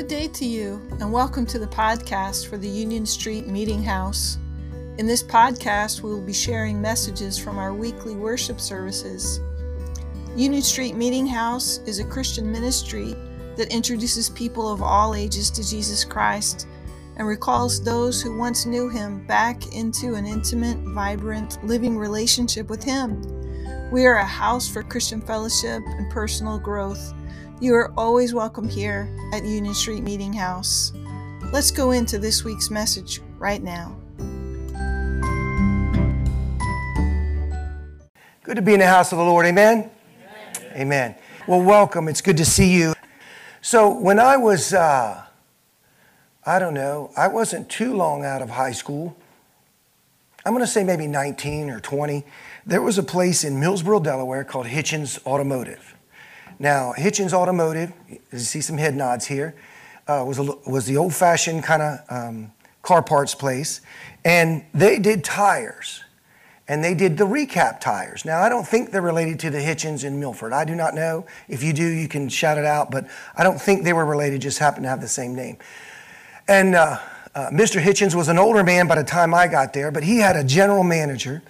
Good day to you, and welcome to the podcast for the Union Street Meeting House. In this podcast, we will be sharing messages from our weekly worship services. Union Street Meeting House is a Christian ministry that introduces people of all ages to Jesus Christ and recalls those who once knew him back into an intimate, vibrant, living relationship with him. We are a house for Christian fellowship and personal growth. You are always welcome here at Union Street Meeting House. Let's go into this week's message right now. Good to be in the house of the Lord. Amen? Amen. Amen. Well, welcome. It's good to see you. So, when I was, uh, I don't know, I wasn't too long out of high school. I'm going to say maybe 19 or 20. There was a place in Millsboro, Delaware called Hitchens Automotive. Now, Hitchens Automotive, you see some head nods here, uh, was, a, was the old fashioned kind of um, car parts place. And they did tires. And they did the recap tires. Now, I don't think they're related to the Hitchens in Milford. I do not know. If you do, you can shout it out. But I don't think they were related, just happen to have the same name. And uh, uh, Mr. Hitchens was an older man by the time I got there, but he had a general manager,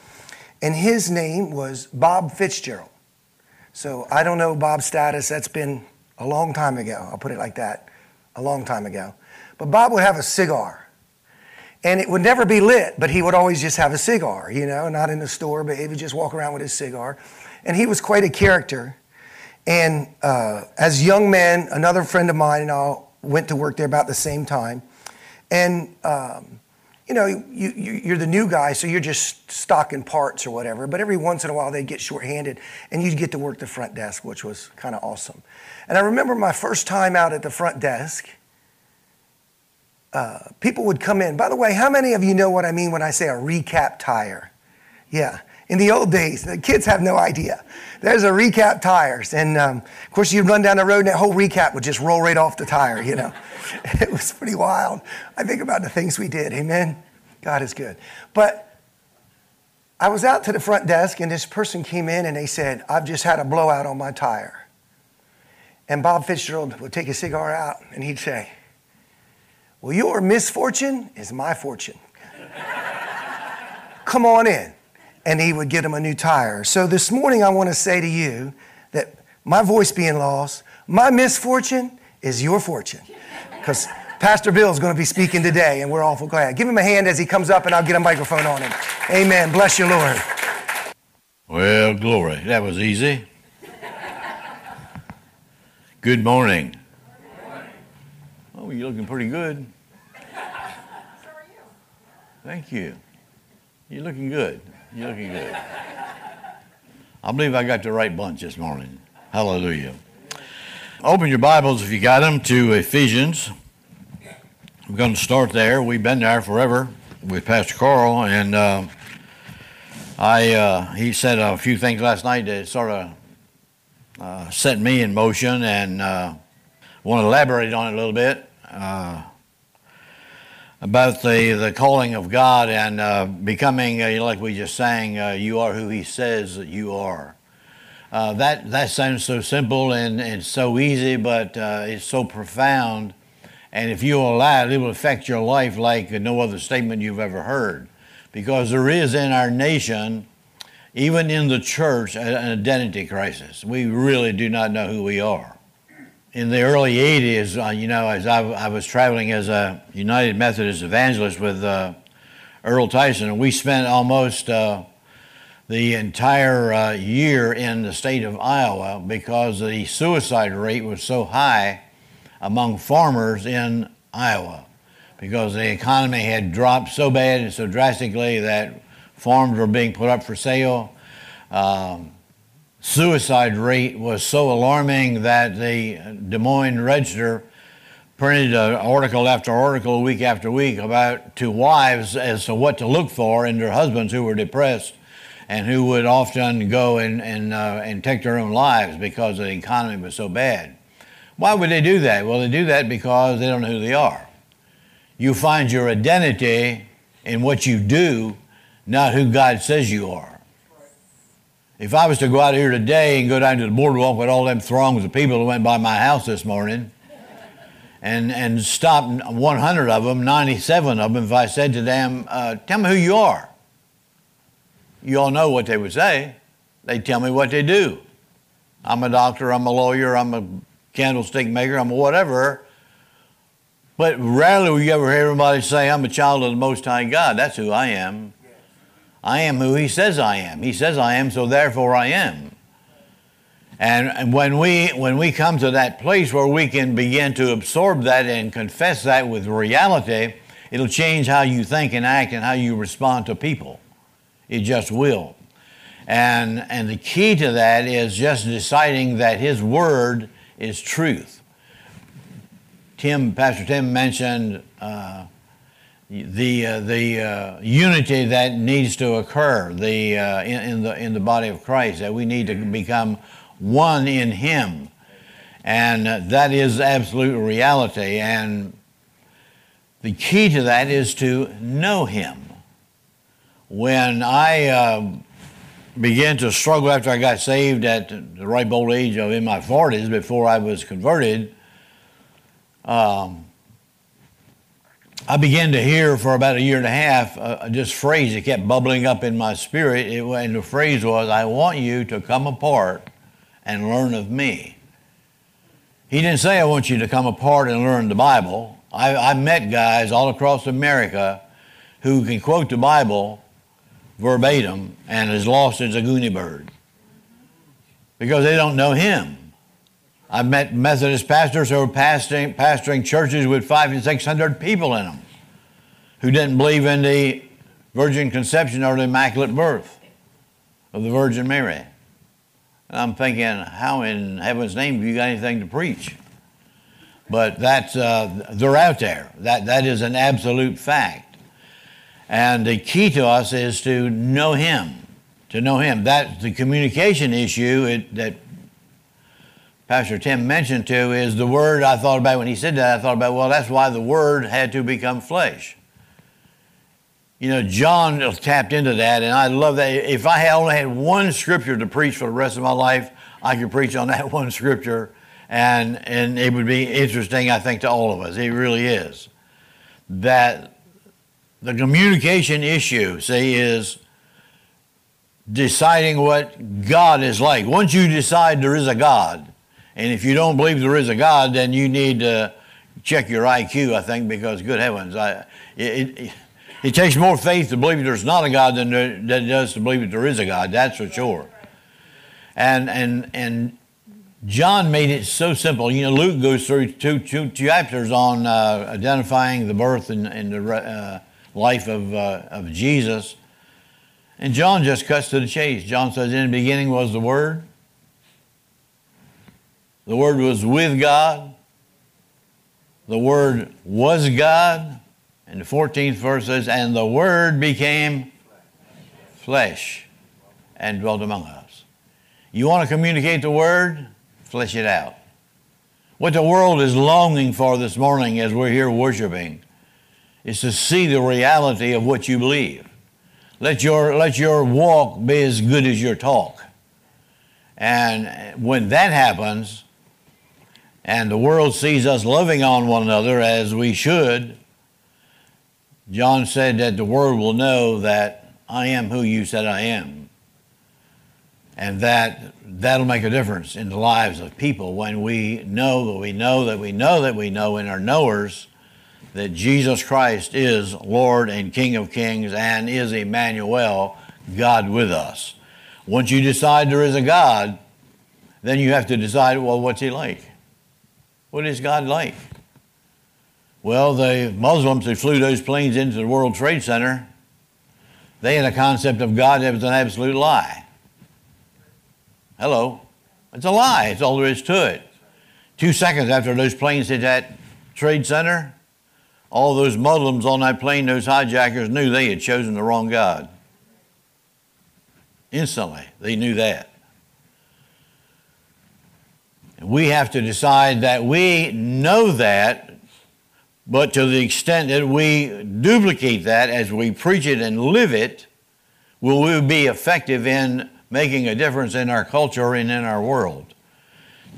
and his name was Bob Fitzgerald. So I don't know Bob's status. That's been a long time ago. I'll put it like that. A long time ago. But Bob would have a cigar. And it would never be lit, but he would always just have a cigar, you know, not in the store, but he would just walk around with his cigar. And he was quite a character. And uh, as young men, another friend of mine and I went to work there about the same time. And um, you know, you, you, are the new guy, so you're just stocking parts or whatever. But every once in a while, they'd get shorthanded, and you'd get to work the front desk, which was kind of awesome. And I remember my first time out at the front desk. Uh, people would come in. By the way, how many of you know what I mean when I say a recap tire? Yeah. In the old days, the kids have no idea. There's a recap tires, and um, of course, you'd run down the road, and that whole recap would just roll right off the tire. You know. it was pretty wild. I think about the things we did. Amen. God is good. But I was out to the front desk, and this person came in and they said, I've just had a blowout on my tire. And Bob Fitzgerald would take a cigar out and he'd say, Well, your misfortune is my fortune. Come on in. And he would get him a new tire. So this morning, I want to say to you that my voice being lost, my misfortune is your fortune because Pastor Bill is going to be speaking today, and we're awful glad. Give him a hand as he comes up, and I'll get a microphone on him. Amen. Bless you, Lord. Well, glory. That was easy. Good morning. Oh, you're looking pretty good. So are you. Thank you. You're looking good. You're looking good. I believe I got the right bunch this morning. Hallelujah. Open your Bibles, if you got them, to Ephesians. We're going to start there. We've been there forever with Pastor Carl, and uh, I uh, he said a few things last night that sort of uh, set me in motion, and uh, want to elaborate on it a little bit uh, about the the calling of God and uh, becoming, like we just sang, you are who He says that you are. Uh, that, that sounds so simple and, and so easy, but uh, it's so profound. And if you allow it, it will affect your life like no other statement you've ever heard. Because there is in our nation, even in the church, an identity crisis. We really do not know who we are. In the early 80s, uh, you know, as I, I, was traveling as a United Methodist evangelist with uh, Earl Tyson, and we spent almost uh, the entire uh, year in the state of Iowa because the suicide rate was so high among farmers in Iowa because the economy had dropped so bad and so drastically that farms were being put up for sale. Um, suicide rate was so alarming that the Des Moines Register printed article after article, week after week, about to wives as to what to look for in their husbands who were depressed and who would often go and, and, uh, and take their own lives because the economy was so bad. Why would they do that? Well, they do that because they don't know who they are. You find your identity in what you do, not who God says you are. If I was to go out here today and go down to the boardwalk with all them throngs of people who went by my house this morning, and, and stop 100 of them, 97 of them, if I said to them, uh, Tell me who you are. You all know what they would say. They'd tell me what they do. I'm a doctor, I'm a lawyer, I'm a candlestick maker, I'm a whatever. But rarely will you ever hear anybody say, I'm a child of the Most High God. That's who I am. I am who He says I am. He says I am, so therefore I am. And, and when, we, when we come to that place where we can begin to absorb that and confess that with reality, it'll change how you think and act and how you respond to people. It just will. And, and the key to that is just deciding that His Word is truth. Tim, Pastor Tim mentioned uh, the, uh, the uh, unity that needs to occur the, uh, in, in, the, in the body of Christ, that we need to become one in Him. And that is absolute reality. And the key to that is to know Him. When I uh, began to struggle after I got saved at the ripe old age of in my 40s before I was converted, um, I began to hear for about a year and a half uh, this phrase that kept bubbling up in my spirit. It, and the phrase was, I want you to come apart and learn of me. He didn't say, I want you to come apart and learn the Bible. I, I met guys all across America who can quote the Bible verbatim and as lost as a goony bird because they don't know him. I've met Methodist pastors who were pastoring, pastoring churches with five and six hundred people in them who didn't believe in the virgin conception or the immaculate birth of the Virgin Mary. And I'm thinking, how in heaven's name have you got anything to preach? But that's, uh, they're out there. That, that is an absolute fact. And the key to us is to know Him, to know Him. That's the communication issue it, that Pastor Tim mentioned to is the word I thought about when he said that. I thought about, well, that's why the word had to become flesh. You know, John tapped into that, and I love that. If I had only had one scripture to preach for the rest of my life, I could preach on that one scripture, and, and it would be interesting, I think, to all of us. It really is. That the communication issue, see, is deciding what God is like. Once you decide there is a God, and if you don't believe there is a God, then you need to check your IQ, I think, because good heavens, I, it, it it takes more faith to believe there's not a God than, there, than it does to believe that there is a God. That's for sure. And and and John made it so simple. You know, Luke goes through two, two chapters on uh, identifying the birth and, and the uh, life of, uh, of Jesus. And John just cuts to the chase. John says, In the beginning was the Word. The Word was with God. The Word was God. And the 14th verse says, And the Word became flesh and dwelt among us. You want to communicate the Word? Flesh it out. What the world is longing for this morning as we're here worshiping is to see the reality of what you believe. Let your, let your walk be as good as your talk. And when that happens, and the world sees us loving on one another as we should, John said that the world will know that I am who you said I am. And that that'll make a difference in the lives of people when we know that we know that we know that we know in our knowers that Jesus Christ is Lord and King of Kings and is Emmanuel, God with us. Once you decide there is a God, then you have to decide, well, what's he like? What is God like? Well, the Muslims who flew those planes into the World Trade Center, they had a concept of God that was an absolute lie. Hello. It's a lie. It's all there is to it. Two seconds after those planes hit that trade center, all those Muslims on that plane, those hijackers, knew they had chosen the wrong God. Instantly, they knew that. We have to decide that we know that but to the extent that we duplicate that as we preach it and live it, will we be effective in making a difference in our culture and in our world?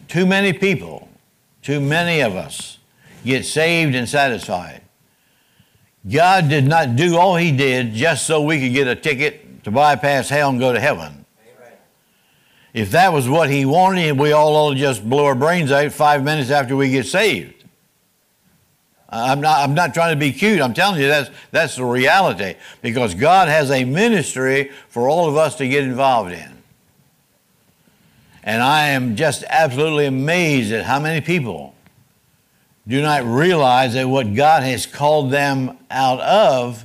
Too many people, too many of us, get saved and satisfied. God did not do all he did just so we could get a ticket to bypass hell and go to heaven. If that was what he wanted, we all ought to just blow our brains out five minutes after we get saved. I'm not, I'm not trying to be cute. I'm telling you that's, that's the reality because God has a ministry for all of us to get involved in. And I am just absolutely amazed at how many people do not realize that what God has called them out of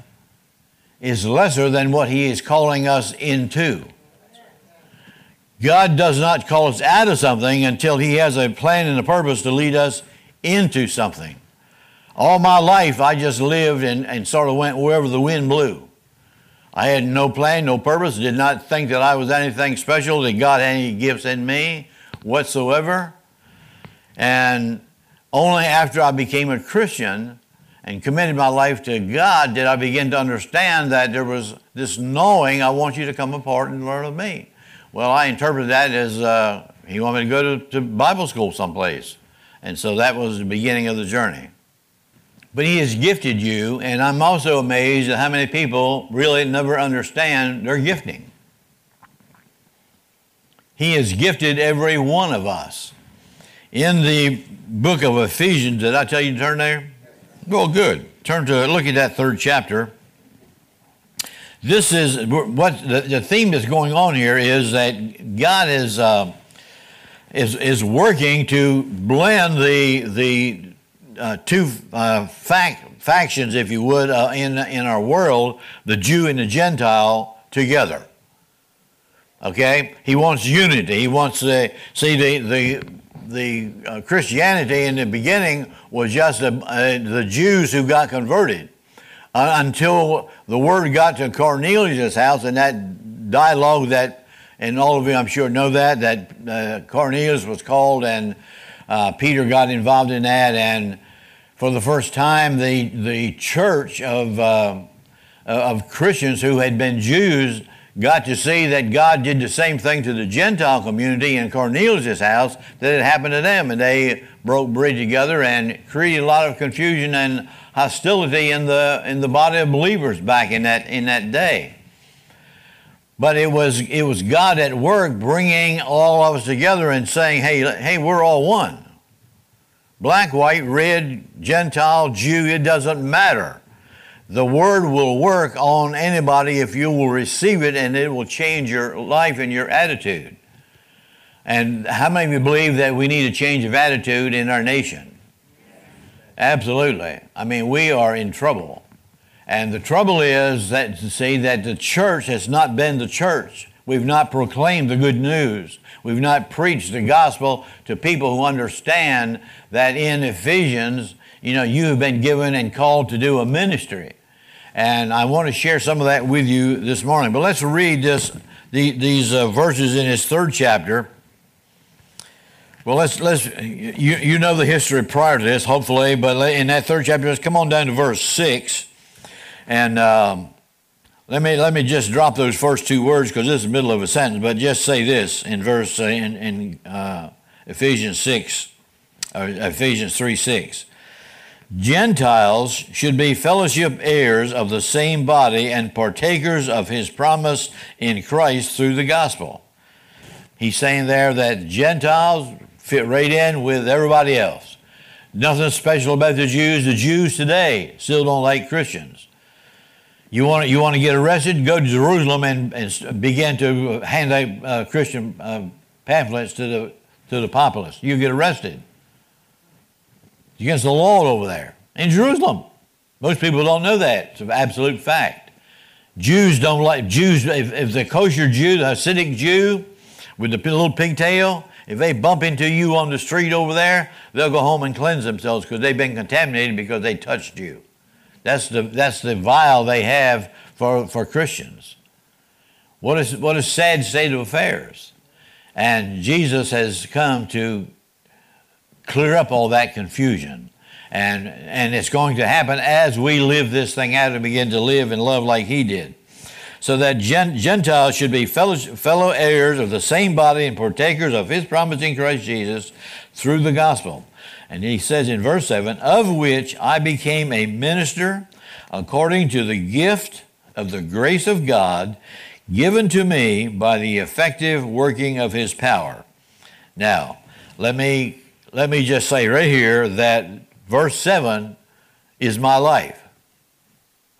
is lesser than what He is calling us into. God does not call us out of something until He has a plan and a purpose to lead us into something. All my life, I just lived and, and sort of went wherever the wind blew. I had no plan, no purpose, did not think that I was anything special, that God had any gifts in me whatsoever. And only after I became a Christian and committed my life to God did I begin to understand that there was this knowing, I want you to come apart and learn of me. Well, I interpreted that as uh, he wanted me to go to, to Bible school someplace. And so that was the beginning of the journey. But he has gifted you, and I'm also amazed at how many people really never understand their gifting. He has gifted every one of us. In the book of Ephesians, did I tell you to turn there? Well, good. Turn to look at that third chapter. This is what the, the theme that's going on here is that God is uh, is is working to blend the the uh, two uh, fac- factions, if you would, uh, in in our world, the Jew and the Gentile together. Okay, he wants unity. He wants to see the the the uh, Christianity in the beginning was just uh, the Jews who got converted uh, until the word got to Cornelius' house and that dialogue that, and all of you I'm sure know that, that uh, Cornelius was called and uh, Peter got involved in that. And for the first time, the, the church of, uh, of Christians who had been Jews got to see that God did the same thing to the Gentile community in Cornelius' house that had happened to them. And they broke bread together and created a lot of confusion and hostility in the in the body of believers back in that in that day. But it was it was God at work bringing all of us together and saying, "Hey, hey, we're all one. Black, white, red, Gentile, Jew, it doesn't matter. The word will work on anybody if you will receive it and it will change your life and your attitude." And how many of you believe that we need a change of attitude in our nation? Absolutely. I mean, we are in trouble. And the trouble is that see that the church has not been the church. We've not proclaimed the good news. We've not preached the gospel to people who understand that in Ephesians, you know, you have been given and called to do a ministry. And I want to share some of that with you this morning. But let's read this, the, these uh, verses in his third chapter. Well, let's let's you you know the history prior to this, hopefully, but in that third chapter, let's come on down to verse six, and um, let me let me just drop those first two words because this is the middle of a sentence. But just say this in verse uh, in, in uh, Ephesians six, or Ephesians three six. Gentiles should be fellowship heirs of the same body and partakers of his promise in Christ through the gospel. He's saying there that Gentiles fit right in with everybody else. Nothing special about the Jews. The Jews today still don't like Christians. You want, you want to get arrested? Go to Jerusalem and, and begin to hand out uh, Christian uh, pamphlets to the, to the populace. You get arrested. Against the law over there in Jerusalem. Most people don't know that. It's an absolute fact. Jews don't like Jews. If, if the kosher Jew, the Hasidic Jew with the little pigtail, if they bump into you on the street over there, they'll go home and cleanse themselves because they've been contaminated because they touched you. That's the, that's the vial they have for, for Christians. What is, what a sad state of affairs. And Jesus has come to clear up all that confusion. And, and it's going to happen as we live this thing out and begin to live and love like he did. so that Gentiles should be fellow, fellow heirs of the same body and partakers of his promise in Christ Jesus through the gospel. And he says in verse 7 Of which I became a minister according to the gift of the grace of God given to me by the effective working of his power. Now, let me, let me just say right here that verse 7 is my life.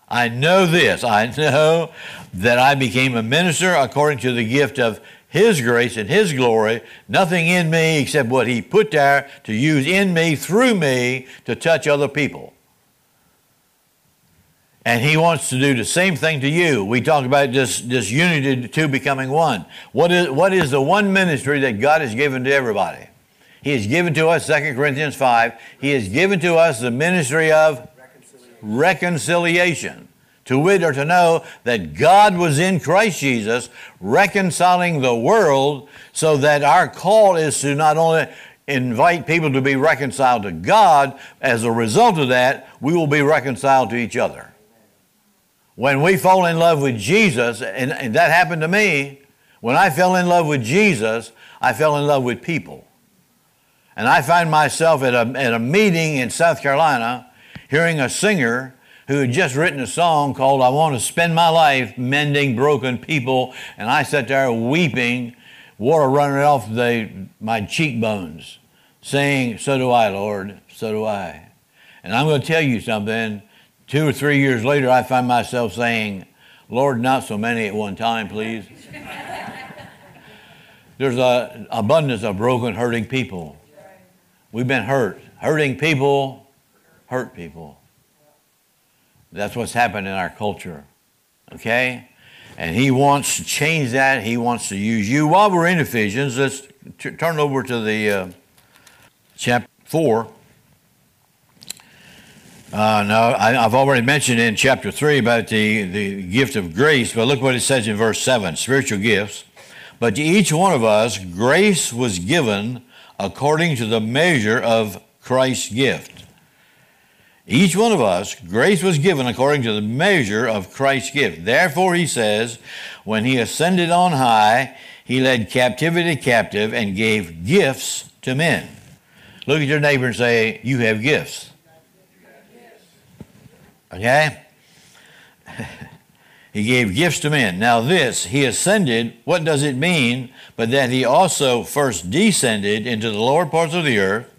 I know this. I know that I became a minister according to the gift of His grace and His glory. Nothing in me except what He put there to use in me, through me, to touch other people. And He wants to do the same thing to you. We talk about this, this unity, two becoming one. What is, what is the one ministry that God has given to everybody? He has given to us, 2 Corinthians 5, He has given to us the ministry of reconciliation. To wit or to know that God was in Christ Jesus reconciling the world so that our call is to not only invite people to be reconciled to God, as a result of that, we will be reconciled to each other. When we fall in love with Jesus, and, and that happened to me, when I fell in love with Jesus, I fell in love with people. And I find myself at a, at a meeting in South Carolina hearing a singer who had just written a song called I Want to Spend My Life Mending Broken People. And I sat there weeping, water running off the, my cheekbones, saying, So do I, Lord, so do I. And I'm going to tell you something. Two or three years later, I find myself saying, Lord, not so many at one time, please. There's an abundance of broken, hurting people. We've been hurt. Hurting people hurt people. That's what's happened in our culture. Okay? And he wants to change that. He wants to use you. While we're in Ephesians, let's t- turn over to the uh, chapter 4. Uh, no, I, have already mentioned in chapter 3 about the, the gift of grace, but look what it says in verse 7 spiritual gifts. But to each one of us, grace was given according to the measure of Christ's gift. Each one of us, grace was given according to the measure of Christ's gift. Therefore, he says, when he ascended on high, he led captivity captive and gave gifts to men. Look at your neighbor and say, You have gifts. Okay? he gave gifts to men. Now, this, he ascended, what does it mean? But that he also first descended into the lower parts of the earth.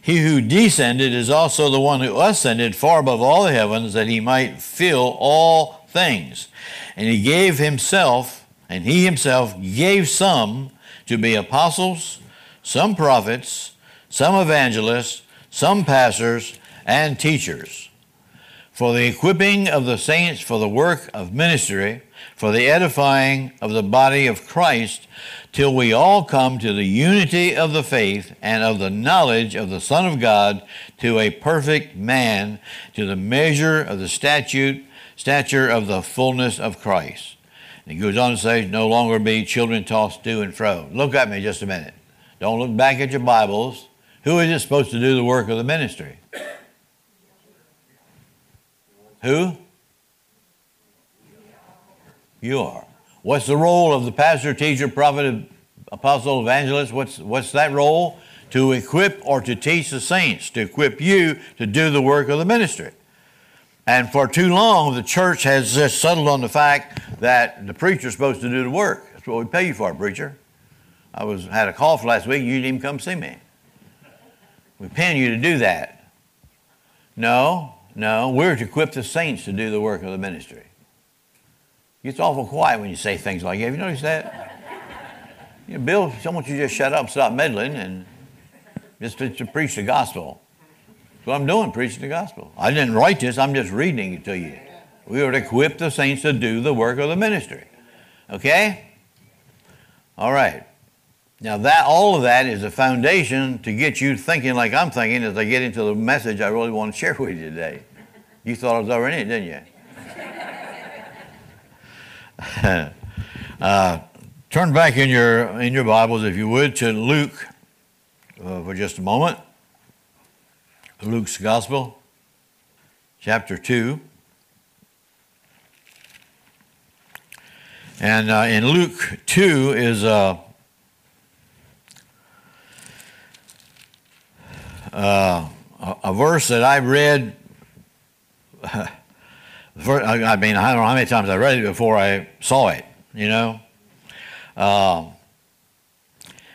He who descended is also the one who ascended far above all the heavens that he might fill all things. And he gave himself, and he himself gave some to be apostles, some prophets, some evangelists, some pastors, and teachers, for the equipping of the saints for the work of ministry, for the edifying of the body of Christ till we all come to the unity of the faith and of the knowledge of the Son of God, to a perfect man, to the measure of the statute, stature of the fullness of Christ. And he goes on to say, no longer be children tossed to and fro. Look at me just a minute. Don't look back at your Bibles. Who is it supposed to do the work of the ministry? Who? You are. What's the role of the pastor, teacher, prophet, apostle, evangelist? What's, what's that role? To equip or to teach the saints, to equip you to do the work of the ministry. And for too long, the church has just settled on the fact that the preacher's supposed to do the work. That's what we pay you for, preacher. I was had a cough last week. You didn't even come see me. We pay you to do that. No, no, we're to equip the saints to do the work of the ministry. It gets awful quiet when you say things like that. Have you noticed that? You know, Bill, I want you to just shut up, stop meddling, and just to, to preach the gospel. That's what I'm doing, preaching the gospel. I didn't write this, I'm just reading it to you. We are to equip the saints to do the work of the ministry. Okay? All right. Now that all of that is a foundation to get you thinking like I'm thinking as I get into the message I really want to share with you today. You thought I was already in it, didn't you? uh, turn back in your in your Bibles, if you would, to Luke uh, for just a moment. Luke's Gospel, chapter two. And uh, in Luke 2 is uh, uh, a, a verse that I read. I mean, I don't know how many times I read it before I saw it, you know. Uh,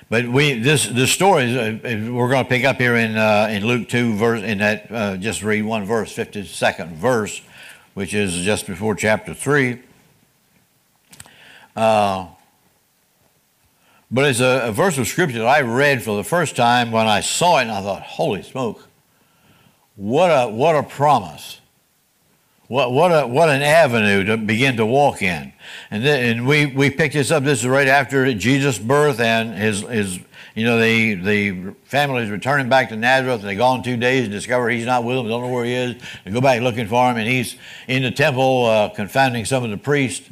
but we this the story uh, we're going to pick up here in uh, in Luke two verse in that uh, just read one verse fifty second verse, which is just before chapter three. Uh, but it's a, a, verse of scripture that I read for the first time when I saw it, and I thought, "Holy smoke! What a what a promise! What what a what an avenue to begin to walk in." And then, and we we picked this up. This is right after Jesus' birth and his his you know the the family is returning back to Nazareth, and they go on two days and discover he's not with them. Don't know where he is. They go back looking for him, and he's in the temple uh, confounding some of the priests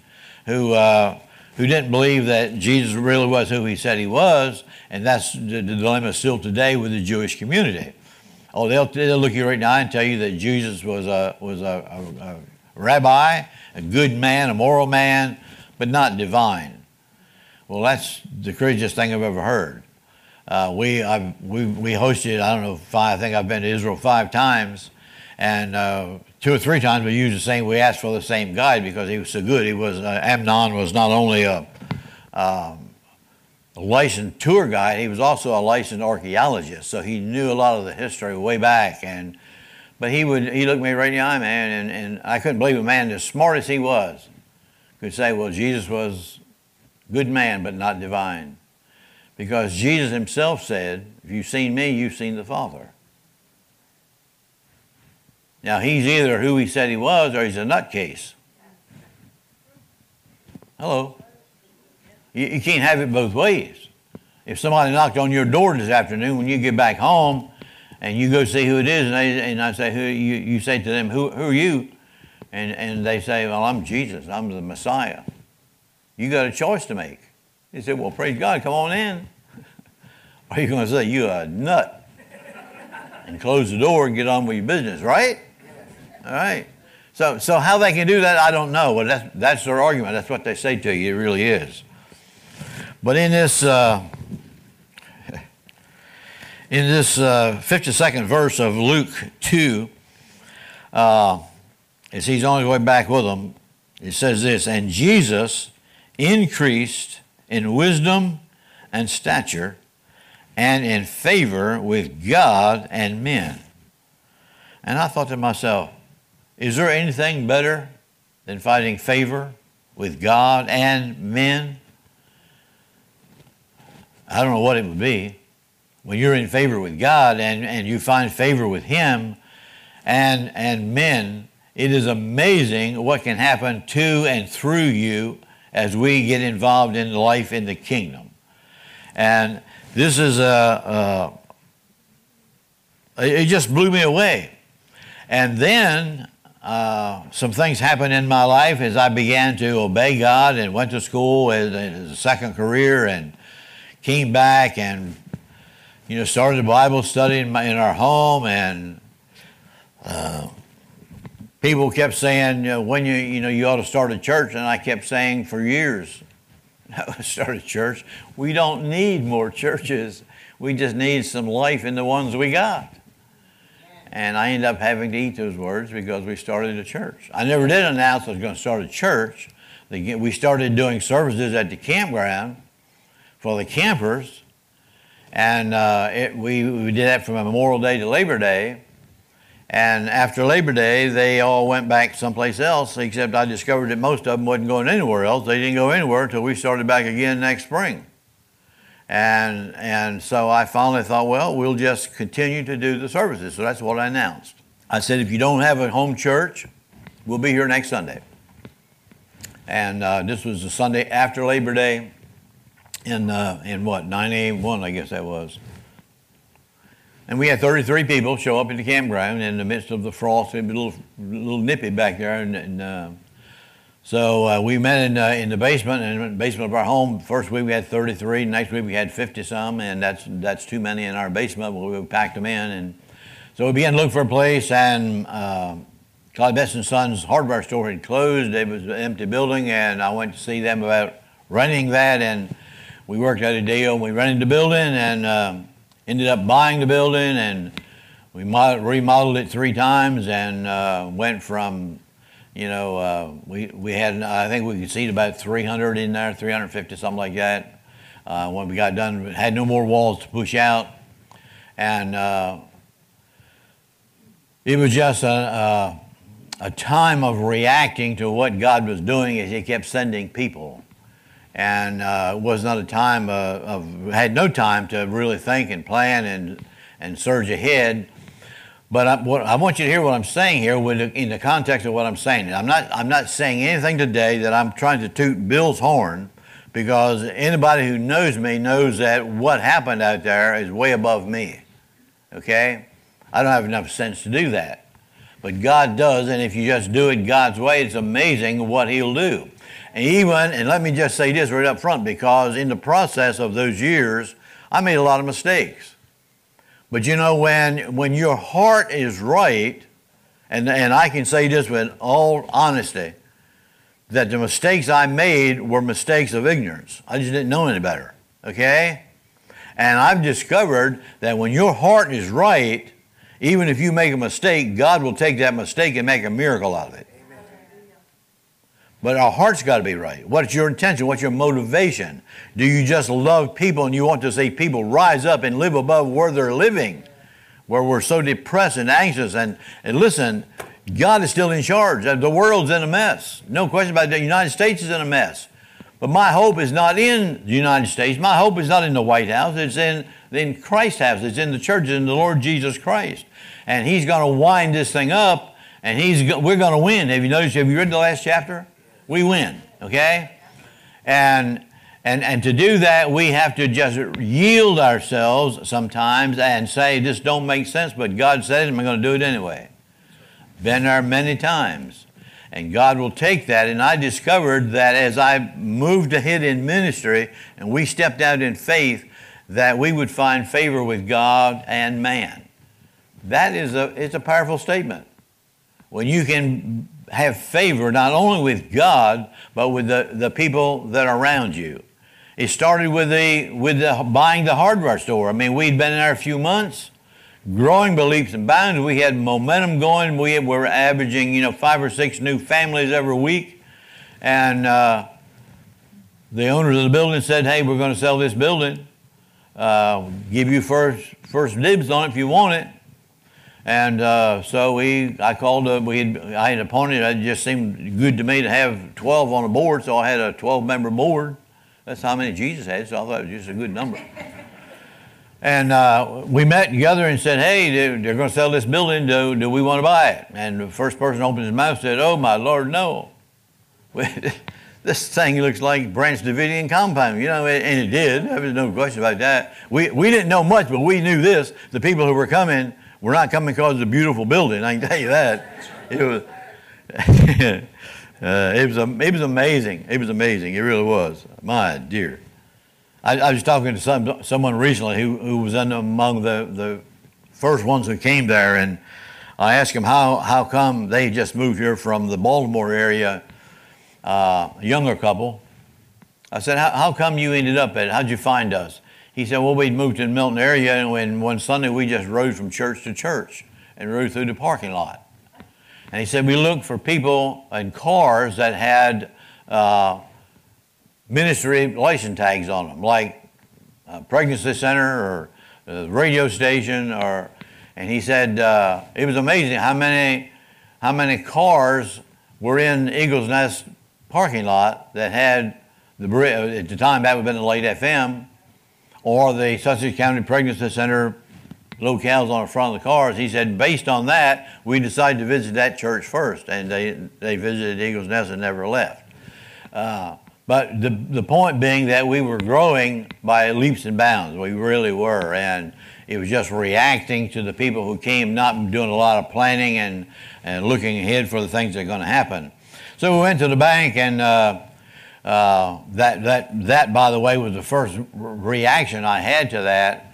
who. Uh, who didn't believe that Jesus really was who he said he was, and that's the, the dilemma still today with the Jewish community. Oh, they'll, they'll look you right now and tell you that Jesus was a, was a, a, a rabbi, a good man, a moral man, but not divine. Well, that's the craziest thing I've ever heard. Uh, we, I've, we, we hosted, I don't know, five, I think I've been to Israel five times, and uh, two or three times we used the same, we asked for the same guide because he was so good. He was, uh, Amnon was not only a, um, licensed tour guide, he was also a licensed archaeologist. So he knew a lot of the history way back. And, but he would, he looked me right in the eye, man, and, and I couldn't believe a man as smart as he was could say, well, Jesus was good man, but not divine. Because Jesus himself said, if you've seen me, you've seen the Father. Now, he's either who he said he was or he's a nutcase. Hello. You, you can't have it both ways. If somebody knocked on your door this afternoon when you get back home and you go see who it is, and, they, and I say, who, you, you say to them, who, who are you? And, and they say, well, I'm Jesus. I'm the Messiah. You got a choice to make. He said, well, praise God, come on in. are you going to say, you are a nut? And close the door and get on with your business, right? All right. So, so how they can do that, I don't know. But that's, that's their argument. That's what they say to you. It really is. But in this, uh, in this uh, 52nd verse of Luke 2, uh, as he's on his way back with them, it says this, and Jesus increased in wisdom and stature and in favor with God and men. And I thought to myself, is there anything better than finding favor with God and men? I don't know what it would be. When you're in favor with God and, and you find favor with Him and, and men, it is amazing what can happen to and through you as we get involved in life in the kingdom. And this is a, a it just blew me away. And then uh, some things happened in my life as I began to obey God and went to school as, as a second career and came back and you know started a Bible study in, my, in our home and uh, people kept saying you know, when you you know you ought to start a church. And I kept saying for years start a church? We don't need more churches. We just need some life in the ones we got. And I ended up having to eat those words because we started a church. I never did announce I was going to start a church. We started doing services at the campground for the campers. And uh, it, we, we did that from Memorial Day to Labor Day. And after Labor Day, they all went back someplace else, except I discovered that most of them wasn't going anywhere else. They didn't go anywhere until we started back again next spring. And, and so I finally thought, well, we'll just continue to do the services. So that's what I announced. I said, if you don't have a home church, we'll be here next Sunday. And uh, this was the Sunday after Labor Day in, uh, in what, 981, I guess that was. And we had 33 people show up in the campground in the midst of the frost. It was a little, little nippy back there. And, and uh, so uh, we met in, uh, in the basement, in the basement of our home. First week we had 33, next week we had 50 some, and that's, that's too many in our basement. We packed them in. And so we began to look for a place, and uh, Clyde Best and Sons hardware store had closed. It was an empty building, and I went to see them about renting that. And we worked out a deal. And we rented the building and um, ended up buying the building, and we remodeled it three times and uh, went from, you know, uh, we we had I think we could seat about 300 in there, 350 something like that. Uh, when we got done, had no more walls to push out, and uh, it was just a, a, a, time of reacting to what God was doing as He kept sending people. And uh, was not a time of, of, had no time to really think and plan and, and surge ahead. But I, what, I want you to hear what I'm saying here in the context of what I'm saying. I'm not, I'm not saying anything today that I'm trying to toot Bill's horn because anybody who knows me knows that what happened out there is way above me. Okay? I don't have enough sense to do that. But God does, and if you just do it God's way, it's amazing what He'll do. And even, and let me just say this right up front, because in the process of those years, I made a lot of mistakes. But you know, when, when your heart is right, and, and I can say this with all honesty, that the mistakes I made were mistakes of ignorance. I just didn't know any better. Okay? And I've discovered that when your heart is right, even if you make a mistake, God will take that mistake and make a miracle out of it. But our heart's got to be right. What's your intention? What's your motivation? Do you just love people and you want to see people rise up and live above where they're living, where we're so depressed and anxious? And, and listen, God is still in charge. The world's in a mess. No question about it. The United States is in a mess. But my hope is not in the United States. My hope is not in the White House. It's in, in Christ's house. It's in the church, It's in the Lord Jesus Christ and he's going to wind this thing up, and he's we're going to win. Have you noticed? Have you read the last chapter? We win. Okay, and and and to do that, we have to just yield ourselves sometimes and say, "This don't make sense," but God said I'm going to do it anyway. Been there many times. And God will take that. And I discovered that as I moved ahead in ministry and we stepped out in faith, that we would find favor with God and man. That is a, it's a powerful statement. When you can have favor not only with God, but with the, the people that are around you. It started with the, with the buying the hardware store. I mean, we'd been there a few months, growing beliefs and bounds. We had momentum going. We were averaging, you know, five or six new families every week. And uh, the owners of the building said, hey, we're going to sell this building. Uh, give you first, first dibs on it if you want it. And uh, so we, I called, uh, we had, I had appointed, it just seemed good to me to have 12 on the board, so I had a 12 member board. That's how many Jesus had, so I thought it was just a good number. And uh, we met together and said, hey, they're, they're going to sell this building. Do, do we want to buy it? And the first person opened his mouth and said, oh, my Lord, no. this thing looks like Branch Davidian compound, you know, and it did. There was no question about that. We, we didn't know much, but we knew this. The people who were coming we're not coming because it's a beautiful building. I can tell you that. It was. uh, it was it was amazing. It was amazing. It really was. My dear. I, I was talking to some, someone recently who, who was in, among the, the first ones who came there, and I asked him how, how come they just moved here from the Baltimore area, uh, a younger couple. I said, how, how come you ended up at, how'd you find us? He said, well, we'd moved to the Milton area, and when one Sunday we just rode from church to church and rode through the parking lot. And he said, we looked for people and cars that had uh, ministry license tags on them, like pregnancy center or radio station, or, and he said, uh, it was amazing how many, how many cars were in Eagles Nest parking lot that had the, at the time that would have been the late FM, or the Sussex County Pregnancy Center locales on the front of the cars. He said, based on that, we decided to visit that church first, and they, they visited Eagles Nest and never left. Uh, but the, the point being that we were growing by leaps and bounds. We really were. And it was just reacting to the people who came, not doing a lot of planning and, and looking ahead for the things that are going to happen. So we went to the bank and uh, uh, that, that, that, by the way, was the first reaction I had to that.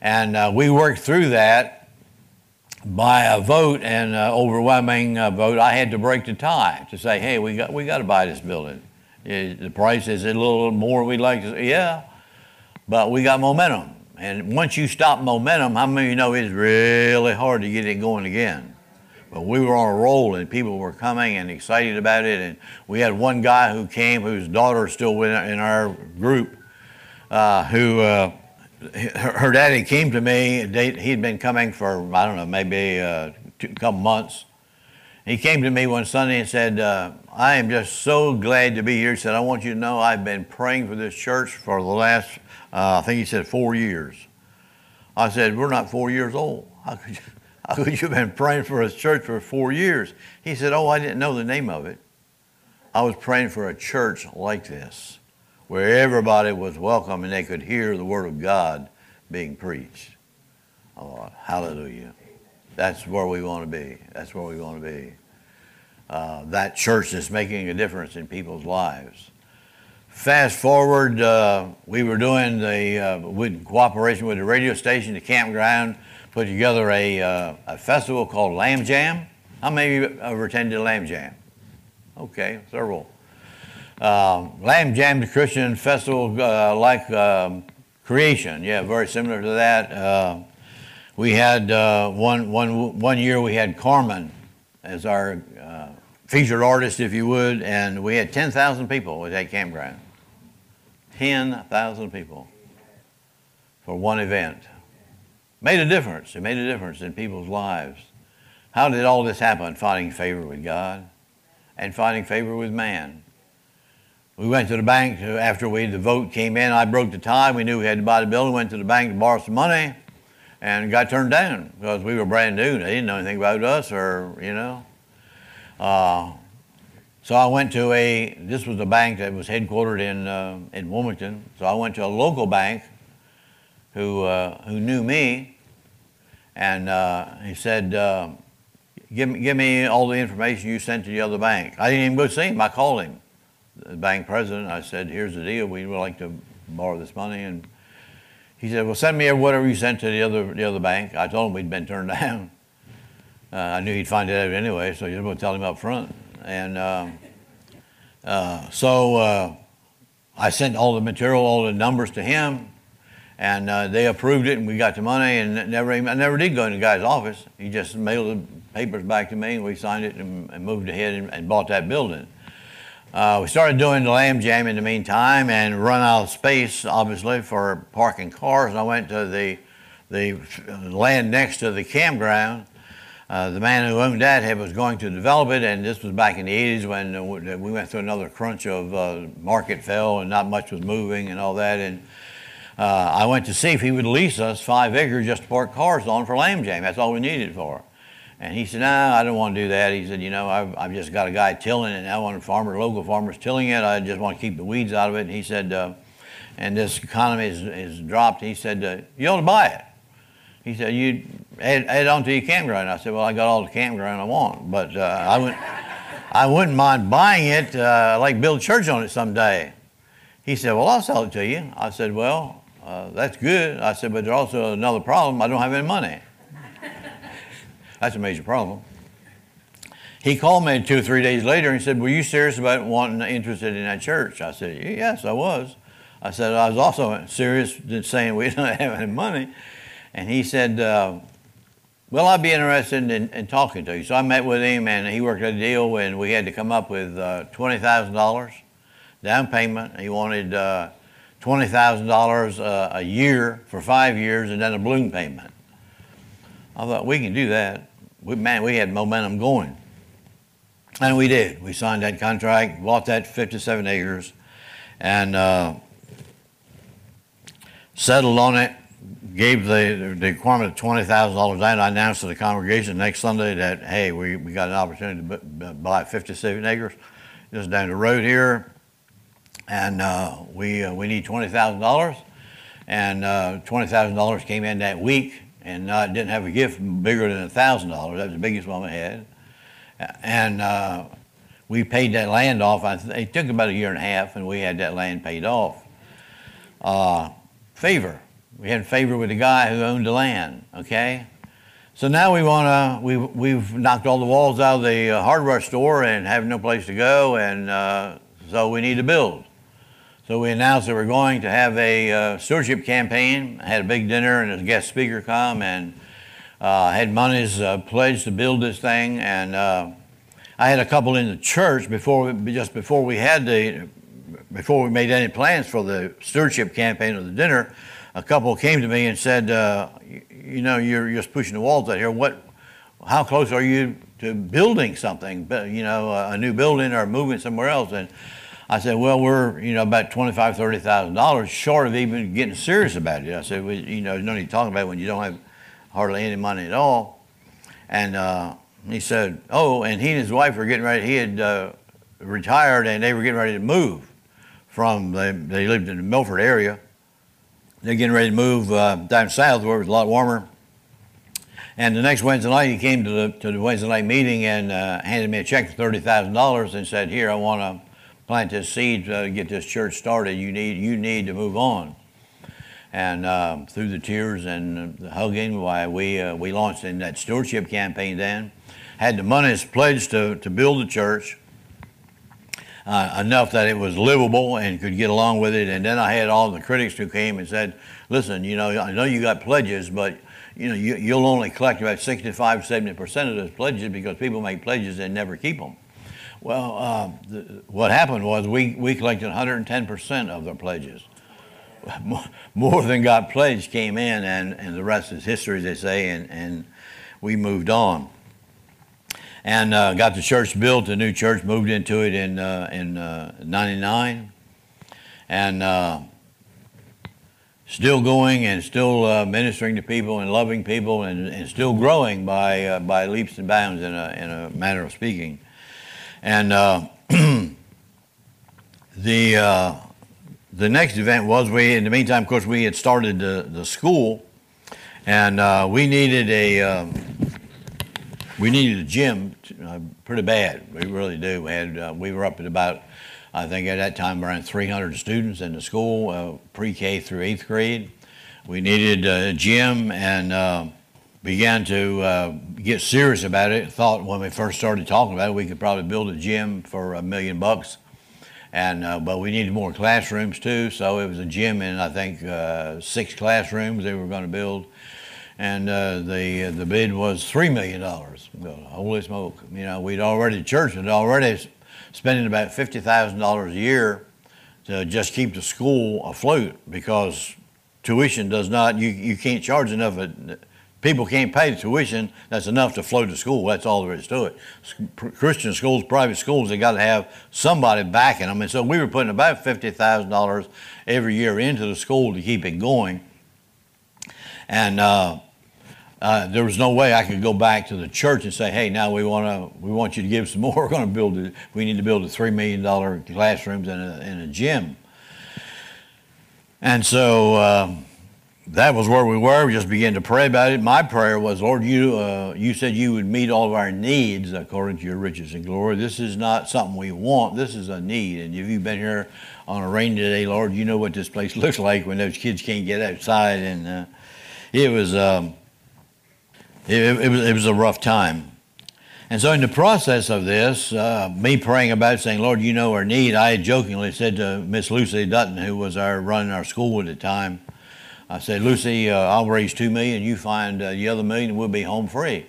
And uh, we worked through that. by a vote and uh, overwhelming uh, vote, I had to break the tie to say, hey, we got, we got to buy this building. The price is a little more we'd like to yeah, but we got momentum. And once you stop momentum, how many of you know it's really hard to get it going again? But we were on a roll and people were coming and excited about it. And we had one guy who came whose daughter is still in our group uh, who uh, her daddy came to me. He'd been coming for, I don't know, maybe uh, a couple months. He came to me one Sunday and said, uh, I am just so glad to be here. He said, I want you to know I've been praying for this church for the last, uh, I think he said, four years. I said, We're not four years old. How could, you, you have been praying for a church for four years? He said, Oh, I didn't know the name of it. I was praying for a church like this where everybody was welcome and they could hear the Word of God being preached. Oh, hallelujah. That's where we want to be. That's where we want to be. Uh, that church is making a difference in people's lives. Fast forward, uh, we were doing the, uh, with cooperation with the radio station, the campground, put together a, uh, a festival called Lamb Jam. How many of you ever attended Lamb Jam? Okay, several. Uh, Lamb Jam, the Christian festival uh, like um, creation. Yeah, very similar to that. Uh, we had uh, one, one, one year we had Carmen as our uh, featured artist, if you would, and we had 10,000 people at that campground. 10,000 people for one event. Made a difference. It made a difference in people's lives. How did all this happen? Finding favor with God and finding favor with man. We went to the bank after we the vote came in. I broke the tie. We knew we had to buy the building. Went to the bank to borrow some money, and got turned down because we were brand new. They didn't know anything about us, or you know. Uh, so I went to a. This was a bank that was headquartered in uh, in Wilmington. So I went to a local bank, who uh, who knew me, and uh, he said. Uh, give me, give me all the information you sent to the other bank. I didn't even go see him. I called him the bank president. I said, here's the deal. We would like to borrow this money. And he said, well, send me whatever you sent to the other, the other bank. I told him we'd been turned down. Uh, I knew he'd find it out anyway, so you going to tell him up front. And uh, uh, so I sent all the material, all the numbers to him, and uh, they approved it, and we got the money. And never, I never did go in the guy's office. He just mailed the papers back to me, and we signed it and, and moved ahead and, and bought that building. Uh, we started doing the lamb jam in the meantime and run out of space, obviously, for parking cars. And I went to the, the land next to the campground. Uh, the man who owned that had, was going to develop it, and this was back in the 80s when uh, we went through another crunch of uh, market fell and not much was moving and all that. And uh, I went to see if he would lease us five acres just to park cars on for lamb jam. That's all we needed for. And he said, no, I don't want to do that. He said, you know, I've, I've just got a guy tilling it. I want a farmer, local farmers tilling it. I just want to keep the weeds out of it. And he said, uh, and this economy is, is dropped. He said, uh, you ought to buy it. He said, you add, add on to your campground. I said, well, I got all the campground I want, but uh, I, wouldn't, I wouldn't mind buying it, uh, like build a church on it someday. He said, well, I'll sell it to you. I said, well, uh, that's good. I said, but there's also another problem. I don't have any money. That's a major problem. He called me two or three days later and said, Were you serious about wanting interested in that church? I said, Yes, I was. I said, I was also serious in saying we don't have any money. And he said, uh, Well, I'd be interested in, in, talking to you. So I met with him and he worked out a deal and we had to come up with uh, $20,000 down payment. He wanted uh, $20,000 uh, a year for five years and then a balloon payment. I thought, we can do that we, man, we had momentum going. And we did. We signed that contract, bought that 57 acres, and uh, settled on it. Gave the, the requirement of $20,000 down. I announced to the congregation next Sunday that, hey, we, we got an opportunity to buy 57 acres just down the road here. And uh, we, uh, we need $20,000. And uh, $20,000 came in that week and I didn't have a gift bigger than $1,000. That was the biggest one I had. And uh, we paid that land off. it took about a year and a half, and we had that land paid off. Uh, favor. We had favor with the guy who owned the land, okay? so now we want to, we've, we've knocked all the walls out of the uh, hardware store and have no place to go, and uh, so we need to build. So we announced that we're going to have a uh, stewardship campaign. Had a big dinner and a guest speaker come, and uh, had monies uh, pledged to build this thing. And uh, I had a couple in the church before, just before we had the, before we made any plans for the stewardship campaign or the dinner. A couple came to me and said, you know, you're just pushing the walls out here. What, how close are you to building something? You know, a new building or moving somewhere else? And I said, well, we're you know about twenty-five, thirty thousand dollars short of even getting serious about it. I said, well, you know, there's no need talking about it when you don't have hardly any money at all. And uh, he said, oh, and he and his wife were getting ready. He had uh, retired, and they were getting ready to move from. They, they lived in the Milford area, they're getting ready to move uh, down south where it was a lot warmer. And the next Wednesday night, he came to the, to the Wednesday night meeting and uh, handed me a check for $30,000 and said, Here, I want to plant this seed to get this church started. You need, you need to move on. And uh, through the tears and the hugging, why we, uh, we launched in that stewardship campaign then. Had the monies pledged to, to build the church uh, enough that it was livable and could get along with it. And then I had all the critics who came and said, listen, you know, I know you got pledges, but you know, you, will only collect about 65, 70% of those pledges because people make pledges and never keep them. Well, uh, the, what happened was we, we collected 110% of the pledges. More than got pledged came in, and, and the rest is history, they say, and, and we moved on and uh, got the church built. A new church moved into it in uh, in '99, uh, and uh, still going and still uh, ministering to people and loving people and, and still growing by by leaps and bounds in a in a manner of speaking, and the. the next event was we, in the meantime, of course, we had started the, the school, and we needed a, um, we needed a gym uh, pretty bad. We really do. We had uh, we were up at about I think at that time around 300 students in the school, uh, pre-K through eighth grade. We needed a gym and uh, began to uh, get serious about it. Thought when we first started talking about it, we could probably build a gym for a million bucks. And uh, but we needed more classrooms too, so it was a gym in I think six classrooms they were going to build and uh, the the bid was three million dollars. Holy smoke! You know, we'd already the church had already spending about fifty thousand dollars a year to just keep the school afloat because tuition does not you you can't charge enough. People can't pay the tuition that's enough to float the school. That's all there is to it. Christian schools, private schools, they got to have somebody backing them. And so we were putting about $50,000 every year into the school to keep it going. And uh, uh, there was no way I could go back to the church and say, "Hey, now we want to we want you to give some more. We're going to build. A, we need to build a three million dollar classrooms and a, and a gym." And so uh, that was where we were. We just began to pray about it. My prayer was, "Lord, you uh, you said you would meet all of our needs according to your riches and glory. This is not something we want. This is a need. And if you've been here on a rainy day, Lord, you know what this place looks like when those kids can't get outside and." Uh, it was um, it, it, was, it was a rough time. And so, in the process of this, uh, me praying about it, saying, Lord, you know our need, I jokingly said to Miss Lucy Dutton, who was our running our school at the time, I said, Lucy, uh, I'll raise two million, you find uh, the other million, we'll be home free.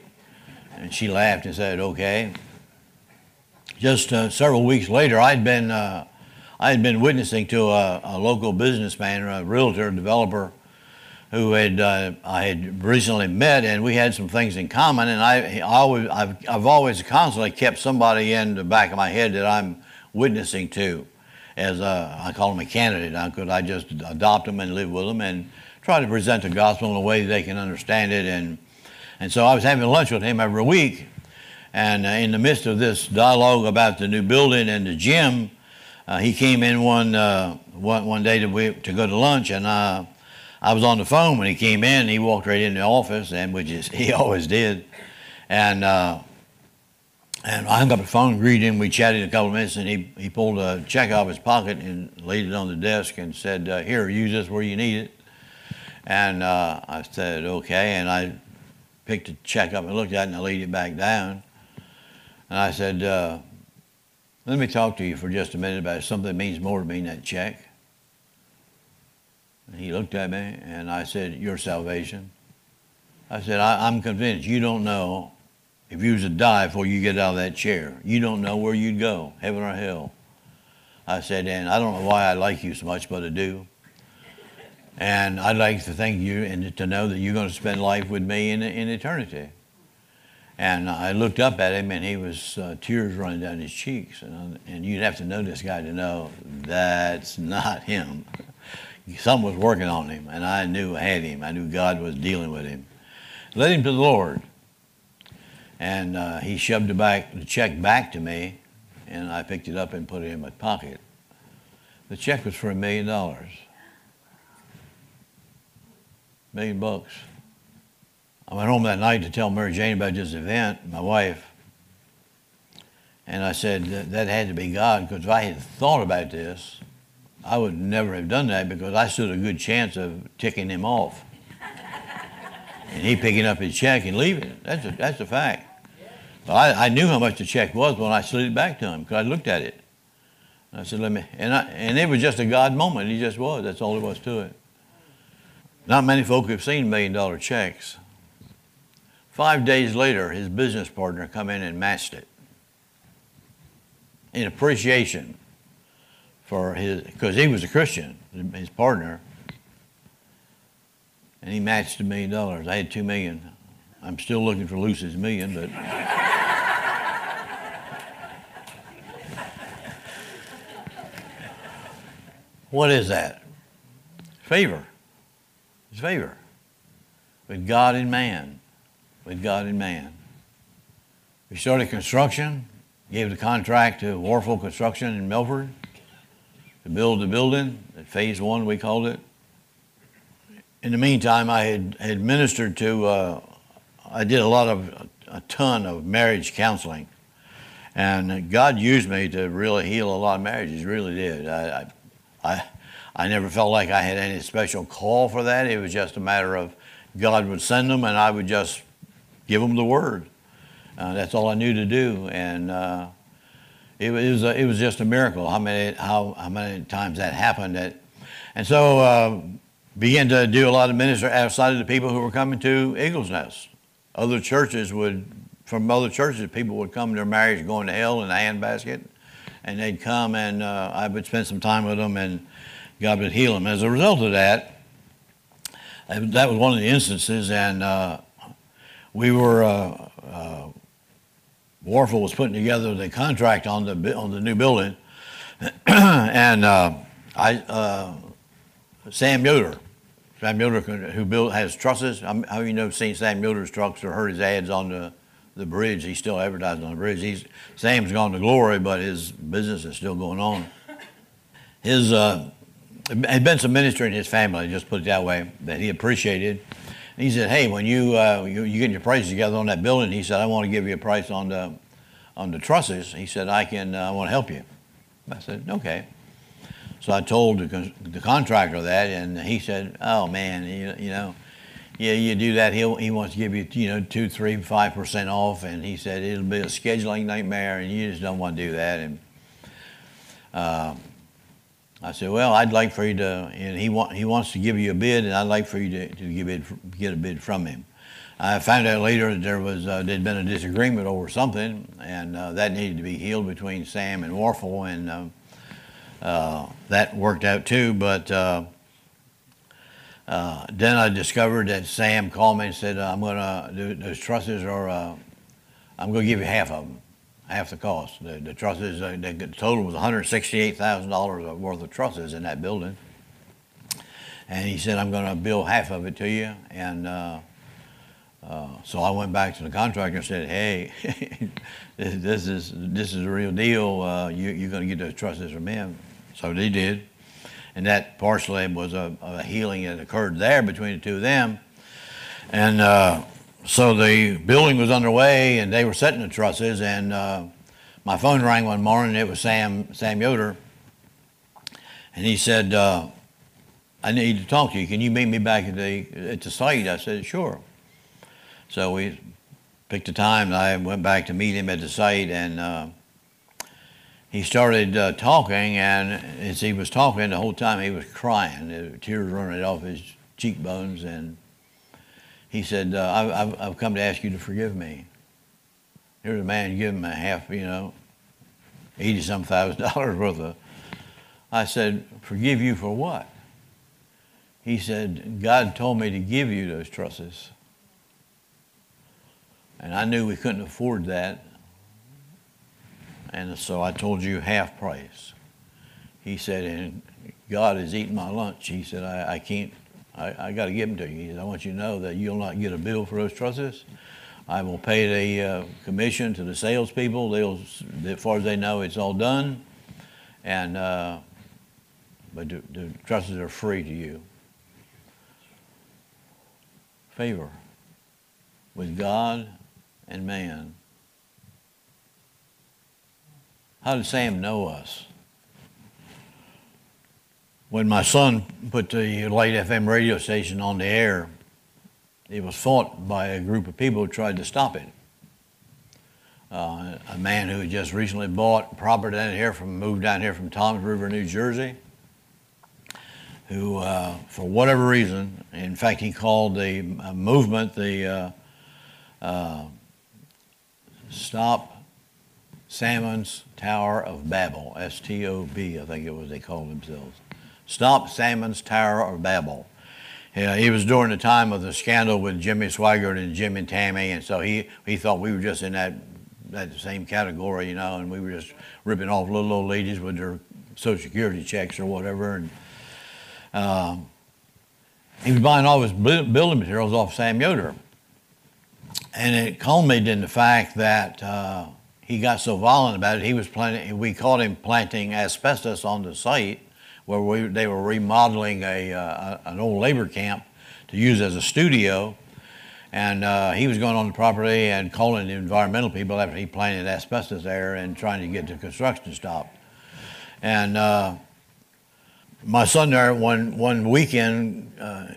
And she laughed and said, okay. Just uh, several weeks later, I'd been, uh, I had been witnessing to a, a local businessman, a realtor, developer, who had uh, I had recently met, and we had some things in common. And I, I always, I've, I've always constantly kept somebody in the back of my head that I'm witnessing to, as a, I call them a candidate. I could I just adopt them and live with them and try to present the gospel in a way they can understand it. And and so I was having lunch with him every week, and uh, in the midst of this dialogue about the new building and the gym, uh, he came in one, uh, one one day to, to go to lunch, and uh, I was on the phone when he came in. He walked right into the office, and which is he always did. And uh, and I hung up the phone, greeted him. We chatted a couple of minutes, and he, he pulled a check out of his pocket and laid it on the desk and said, uh, "Here, use this where you need it." And uh, I said, "Okay." And I picked the check up and looked at it and I laid it back down. And I said, uh, let me talk to you for just a minute about something that means more to me than that check. And he looked at me and I said, Your salvation. I said, I, am convinced you don't know if you was to die before you get out of that chair. You don't know where you'd go, heaven or hell. I said, and I don't know why I like you so much, but I do. And I'd like to thank you and to know that you're going to spend life with me in, in eternity. And I looked up at him, and he was uh, tears running down his cheeks. And, and you'd have to know this guy to know that's not him. Something was working on him, and I knew I had him. I knew God was dealing with him. Led him to the Lord. And uh, he shoved the, back, the check back to me, and I picked it up and put it in my pocket. The check was for a million dollars. Million bucks. I went home that night to tell Mary Jane about this event, my wife. And I said that, that had to be God because if I had thought about this, I would never have done that because I stood a good chance of ticking him off. and he picking up his check and leaving it. That's a, that's a fact. But I, I knew how much the check was when I slid it back to him because I looked at it. I said, let me, and, I, and it was just a God moment. He just was. That's all there was to it. Not many folk have seen million dollar checks. Five days later, his business partner come in and matched it in appreciation for his, because he was a Christian, his partner, and he matched a million dollars. I had two million. I'm still looking for Lucy's million, but. what is that? Favor. Favor with God and man. With God and man. We started construction, gave the contract to Warfel Construction in Milford to build the building, phase one we called it. In the meantime, I had, had ministered to, uh, I did a lot of, a ton of marriage counseling. And God used me to really heal a lot of marriages, really did. I, I, I, I never felt like I had any special call for that. It was just a matter of God would send them and I would just give them the word. Uh, that's all I knew to do. And uh, it, was a, it was just a miracle how many how, how many times that happened. That, and so uh, began to do a lot of ministry outside of the people who were coming to Eagles Nest. Other churches would from other churches people would come to their marriage going to hell in a handbasket, and they'd come and uh, I would spend some time with them and God would heal them. As a result of that, uh, that was one of the instances, and uh, we were uh, uh, Warfel was putting together the contract on the on the new building, and uh, I uh, Sam Yoder, Sam Yoder who built has trusses. How you know seen Sam Yoder's trucks or heard his ads on the the bridge? He's still advertising on the bridge. He's Sam's gone to glory, but his business is still going on. His uh, had been some minister in his family, just put it that way, that he appreciated he said, "Hey, when you uh, you, you get your prices together on that building," he said, "I want to give you a price on the on the trusses." He said, "I can. Uh, I want to help you." I said, "Okay." So I told the, the contractor that, and he said, "Oh man, you, you know, yeah, you do that. He he wants to give you you know two, three, five percent off." And he said it'll be a scheduling nightmare, and you just don't want to do that. And uh, I said, well, I'd like for you to, and he, want, he wants to give you a bid, and I'd like for you to, to give it, get a bid from him. I found out later that there was uh, there'd been a disagreement over something, and uh, that needed to be healed between Sam and Warfel, and uh, uh that worked out too. But uh, uh, then I discovered that Sam called me and said, "I'm gonna those trusses are, I'm gonna give you half of them." Half the cost. The, the trusses, uh, the total was $168,000 worth of trusses in that building. And he said, I'm going to bill half of it to you. And uh, uh, so I went back to the contractor and said, hey, this, is, this is a real deal. Uh, you, you're going to get those trusses from him. So they did. And that partially was a, a, healing that occurred there between the two of them. And uh, so the building was underway and they were setting the trusses and uh, my phone rang one morning. It was sam sam yoder. And he said uh, i need to talk to you. Can you meet me back at the at the site? I said sure. So we picked a time, and I went back to meet him at the site, and uh, he started uh, talking, and as he was talking, the whole time he was crying, tears running off his cheekbones, and he said, uh, I've, I've come to ask you to forgive me. Here's a man giving him a half, you know, 80 some thousand dollars worth of. I said, Forgive you for what? He said, God told me to give you those trusses. And I knew we couldn't afford that. And so I told you half price. He said, and God is eating my lunch. He said, I, I can't, I, I got to give them to you. I want you to know that you'll not get a bill for those trusses. I will pay the uh, commission to the salespeople. They'll, as far as they know, it's all done. And, uh, but the, the trusses are free to you. Favor with God and man. How did Sam know us? When my son put the Light FM radio station on the air, it was fought by a group of people who tried to stop it. Uh, a man who had just recently bought property down here from moved down here from Toms River, New Jersey, who, uh, for whatever reason, in fact, he called the uh, movement the uh, uh, Stop Salmon's Tower of Babel, S T O B, I think it was they called themselves. Stop Salmon's Tower of Babel. Yeah, he was during the time of the scandal with Jimmy Swaggart and Jim and Tammy, and so he, he thought we were just in that that same category, you know, and we were just ripping off little old ladies with their Social Security checks or whatever. And um, he was buying all his building materials off Sam Yoder. And it culminated in the fact that uh, he got so violent about it, he was planting, we caught him planting asbestos on the site where we, they were remodeling a, uh, an old labor camp to use as a studio. And uh, he was going on the property and calling the environmental people after he planted asbestos there and trying to get the construction stopped. And uh, my son there one, one weekend uh,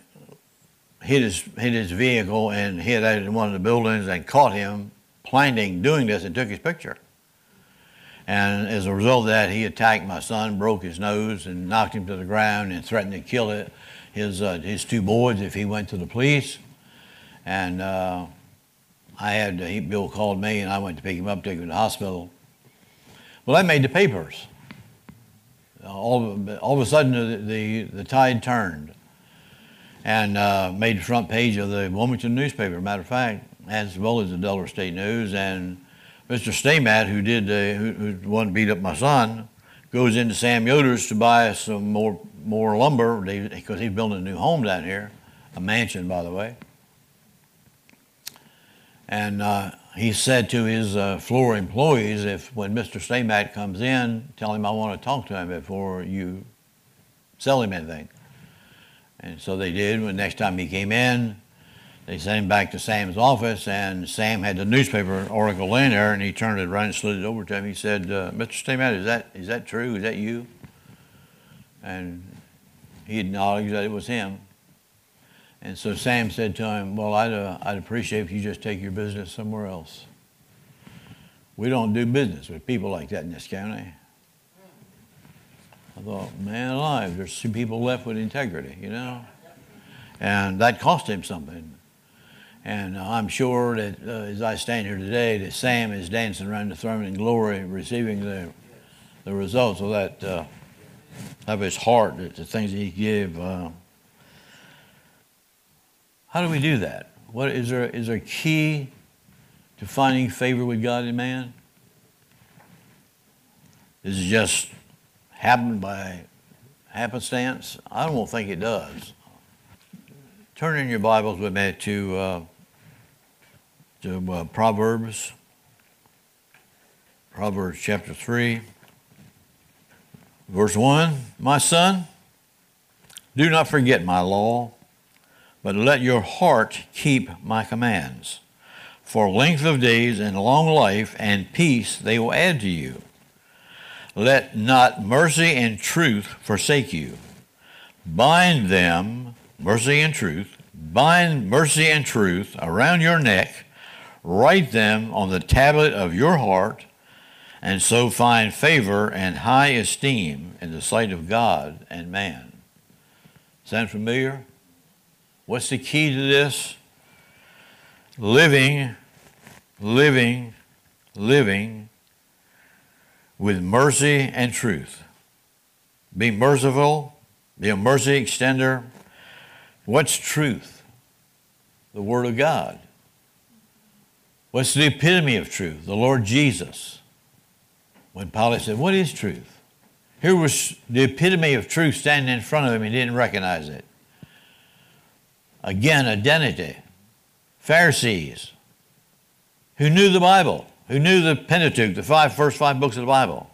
hit, his, hit his vehicle and hit out in one of the buildings and caught him planting doing this and took his picture. And as a result of that, he attacked my son, broke his nose, and knocked him to the ground and threatened to kill it, his, uh, his two boys if he went to the police. And uh, I had, he, Bill called me, and I went to pick him up, take him to the hospital. Well, that made the papers. All, all of a sudden, the, the, the tide turned and uh, made the front page of the Wilmington newspaper, matter of fact, as well as the Delaware State News. And Mr. Stamat, who did who, who one beat up my son, goes into Sam Yoder's to buy some more more lumber because he's building a new home down here, a mansion, by the way. And uh, he said to his uh, floor employees, if when Mr. Stamat comes in, tell him I want to talk to him before you sell him anything. And so they did. When next time he came in, they sent him back to Sam's office, and Sam had the newspaper article in there, and he turned it around and slid it over to him. He said, uh, "Mr. Stamat, is that is that true? Is that you?" And he acknowledged that it was him. And so Sam said to him, "Well, I'd uh, I'd appreciate if you just take your business somewhere else. We don't do business with people like that in this county." I thought, man alive, there's some people left with integrity, you know? And that cost him something. And I'm sure that uh, as I stand here today, that Sam is dancing around the throne in glory, receiving the, the results of that, uh, of his heart, the things that he gave. Uh, how do we do that? What is there? Is there a key to finding favor with God and man? Is it just happen by happenstance? I don't think it does. Turn in your Bibles with me to uh, to uh, Proverbs, Proverbs chapter 3, verse 1. My son, do not forget my law, but let your heart keep my commands. For length of days and long life and peace they will add to you. Let not mercy and truth forsake you. Bind them, mercy and truth, bind mercy and truth around your neck, write them on the tablet of your heart, and so find favor and high esteem in the sight of God and man. Sound familiar? What's the key to this? Living, living, living with mercy and truth. Be merciful, be a mercy extender. What's truth? The Word of God. What's the epitome of truth? The Lord Jesus. When Pilate said, What is truth? Here was the epitome of truth standing in front of him. He didn't recognize it. Again, identity. Pharisees who knew the Bible, who knew the Pentateuch, the five first five books of the Bible.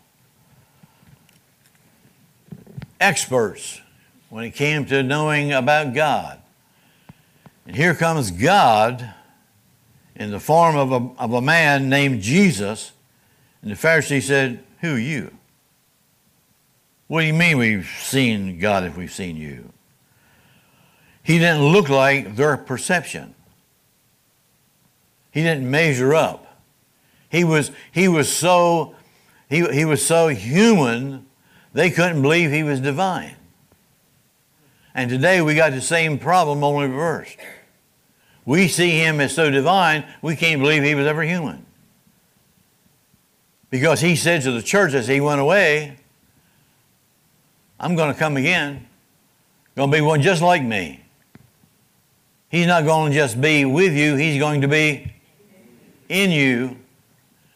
Experts when it came to knowing about God. And here comes God in the form of a, of a man named Jesus. And the Pharisee said, Who are you? What do you mean we've seen God if we've seen you? He didn't look like their perception. He didn't measure up. He was, he was so he, he was so human they couldn't believe he was divine. And today we got the same problem, only reversed. We see him as so divine, we can't believe he was ever human. Because he said to the church as he went away, I'm going to come again. Going to be one just like me. He's not going to just be with you, he's going to be in you.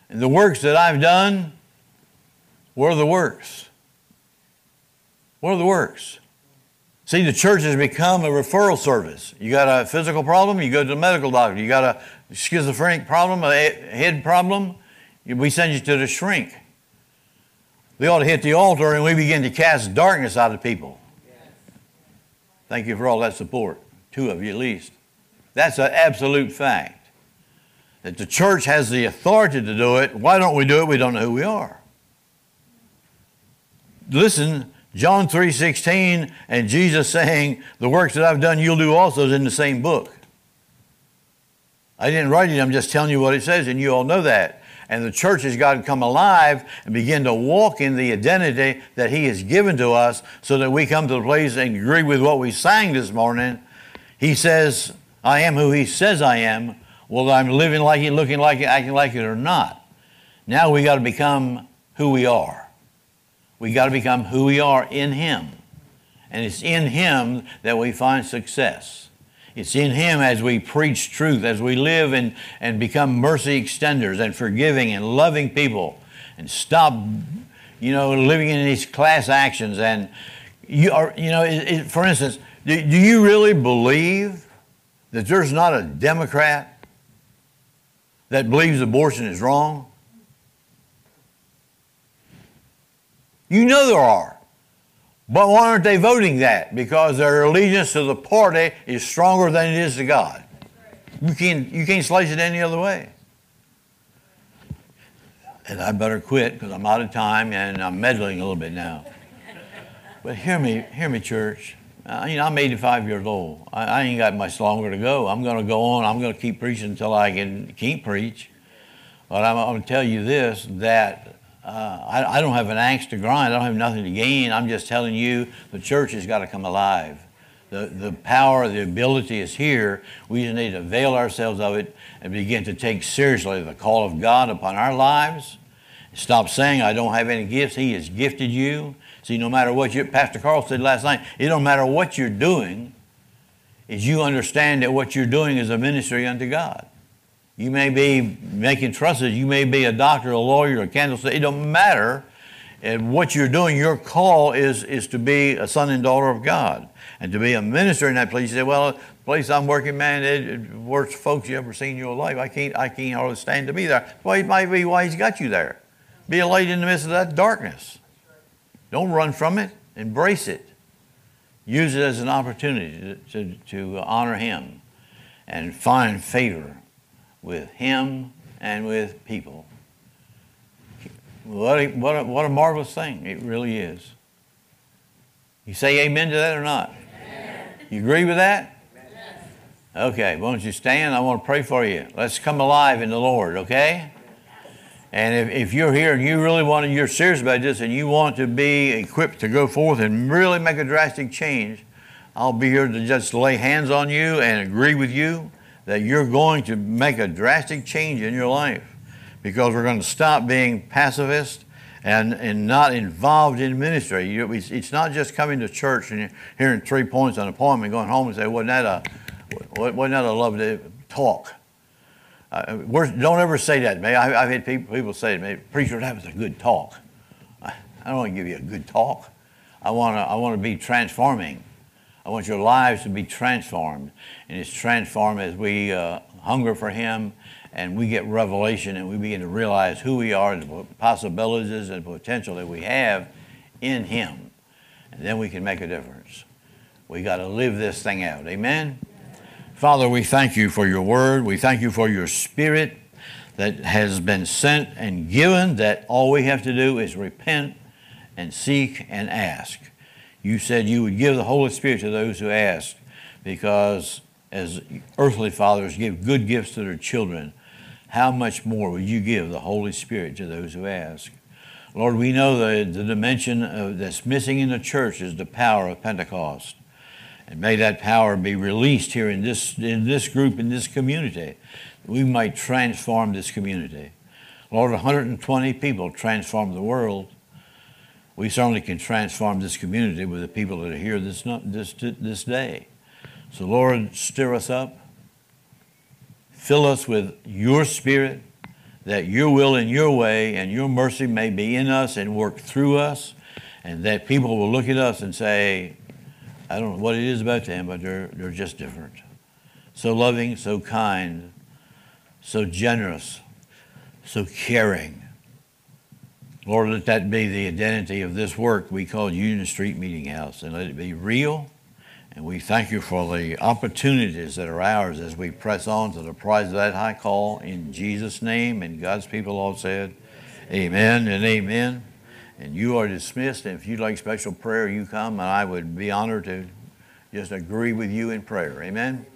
And the works that I've done, are the works? What are the works? See, the church has become a referral service. You got a physical problem, you go to the medical doctor. You got a schizophrenic problem, a head problem, we send you to the shrink. We ought to hit the altar and we begin to cast darkness out of people. Thank you for all that support, two of you at least. That's an absolute fact. That the church has the authority to do it. Why don't we do it? We don't know who we are. Listen, John 3:16 and Jesus saying, "The works that I've done you'll do also" is in the same book. I didn't write it, I'm just telling you what it says and you all know that. And the church has got to come alive and begin to walk in the identity that he has given to us so that we come to the place and agree with what we sang this morning. He says, I am who he says I am, whether I'm living like it, looking like it, acting like it or not. Now we got to become who we are. We got to become who we are in Him. And it's in Him that we find success. It's in Him as we preach truth, as we live and, and become mercy extenders and forgiving and loving people and stop, you know, living in these class actions. And, you are, you know, it, it, for instance, do, do you really believe that there's not a Democrat that believes abortion is wrong? You know there are. But why aren't they voting that? Because their allegiance to the party is stronger than it is to God. You can't, you can't slice it any other way. And I better quit because I'm out of time and I'm meddling a little bit now. But hear me, hear me, church. Uh, you know, I'm 85 years old. I, I ain't got much longer to go. I'm going to go on. I'm going to keep preaching until I can keep preach. But I'm, I'm going to tell you this: that uh, I, I, don't have an axe to grind. I don't have nothing to gain. I'm just telling you the church has got to come alive. The, the power, the ability is here. We just need to avail ourselves of it and begin to take seriously the call of God upon our lives. Stop saying, I don't have any gifts. He has gifted you. See, no matter what you, Pastor Carl said last night, it don't matter what you're doing, is you understand that what you're doing is a ministry unto God. You may be making trusses. You may be a doctor, a lawyer, a candlestick. It don't matter. And what you're doing, your call is, is to be a son and daughter of God and to be a minister in that place. You say, well, the place I'm working, man, it, worst folks you ever seen in your life. I can't, I can't hardly stand to be there. Well, it might be why he's got you there. Be a light in the midst of that darkness. Don't run from it. Embrace it. Use it as an opportunity to, to, to honor him and find favor with him and with people. What a, what, a, what a marvelous thing it really is. You say amen to that or not? Amen. You agree with that? Okay, why don't you stand? I want to pray for you. Let's come alive in the Lord, okay? And if, if you're here and you really want to, you're serious about this and you want to be equipped to go forth and really make a drastic change, I'll be here to just lay hands on you and agree with you that you're going to make a drastic change in your life because we're going to stop being pacifist and, and not involved in ministry. You, it's not just coming to church and hearing three points on a poem and going home and say, wasn't that a, wasn't that a lovely talk? Uh, don't ever say that to me. I, have had people, people say to me, preacher, that was a good talk. I, I don't want to give you a good talk. I want to, I want to be transforming. I want your lives to be transformed. And it's transformed as we uh, hunger for Him and we get revelation and we begin to realize who we are and the possibilities and potential that we have in Him. And then we can make a difference. We got to live this thing out. Amen? Father, we thank you for your word. We thank you for your spirit that has been sent and given, that all we have to do is repent and seek and ask. You said you would give the Holy Spirit to those who ask, because as earthly fathers give good gifts to their children, how much more would you give the Holy Spirit to those who ask? Lord, we know that the dimension of, that's missing in the church is the power of Pentecost. And may that power be released here in this, in this group, in this community. We might transform this community. Lord, 120 people transform the world. We certainly can transform this community with the people that are here this, this, this day. So, Lord, stir us up. Fill us with your spirit, that your will and your way and your mercy may be in us and work through us, and that people will look at us and say, I don't know what it is about them, but they're, they're just different. So loving, so kind, so generous, so caring. Lord, let that be the identity of this work we call Union Street Meeting House, and let it be real. And we thank you for the opportunities that are ours as we press on to the prize of that high call in Jesus' name. And God's people all said, Amen and amen and you are dismissed. And if you'd like special prayer, you come, and I would be honored to just agree with you in prayer. Amen.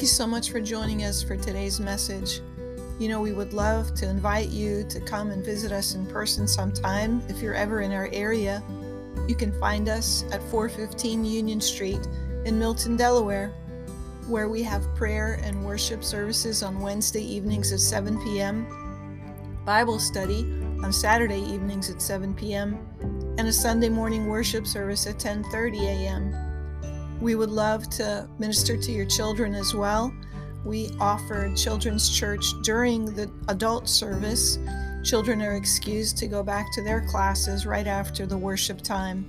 Thank you so much for joining us for today's message. You know, we would love to invite you to come and visit us in person sometime if you're ever in our area. You can find us at 415 Union Street in Milton, Delaware where we have prayer and worship services on Wednesday evenings at 7 p.m., Bible study on Saturday evenings at 7 p.m., and a Sunday morning worship service at 10:30 a.m. We would love to minister to your children as well. We offer children's church during the adult service. Children are excused to go back to their classes right after the worship time.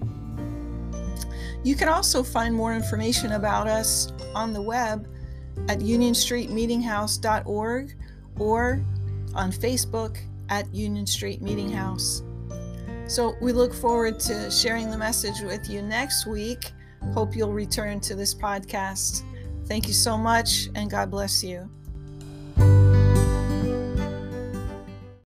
You can also find more information about us on the web at unionstreetmeetinghouse.org or on Facebook at Union Street Meeting House. So we look forward to sharing the message with you next week. Hope you'll return to this podcast. Thank you so much, and God bless you.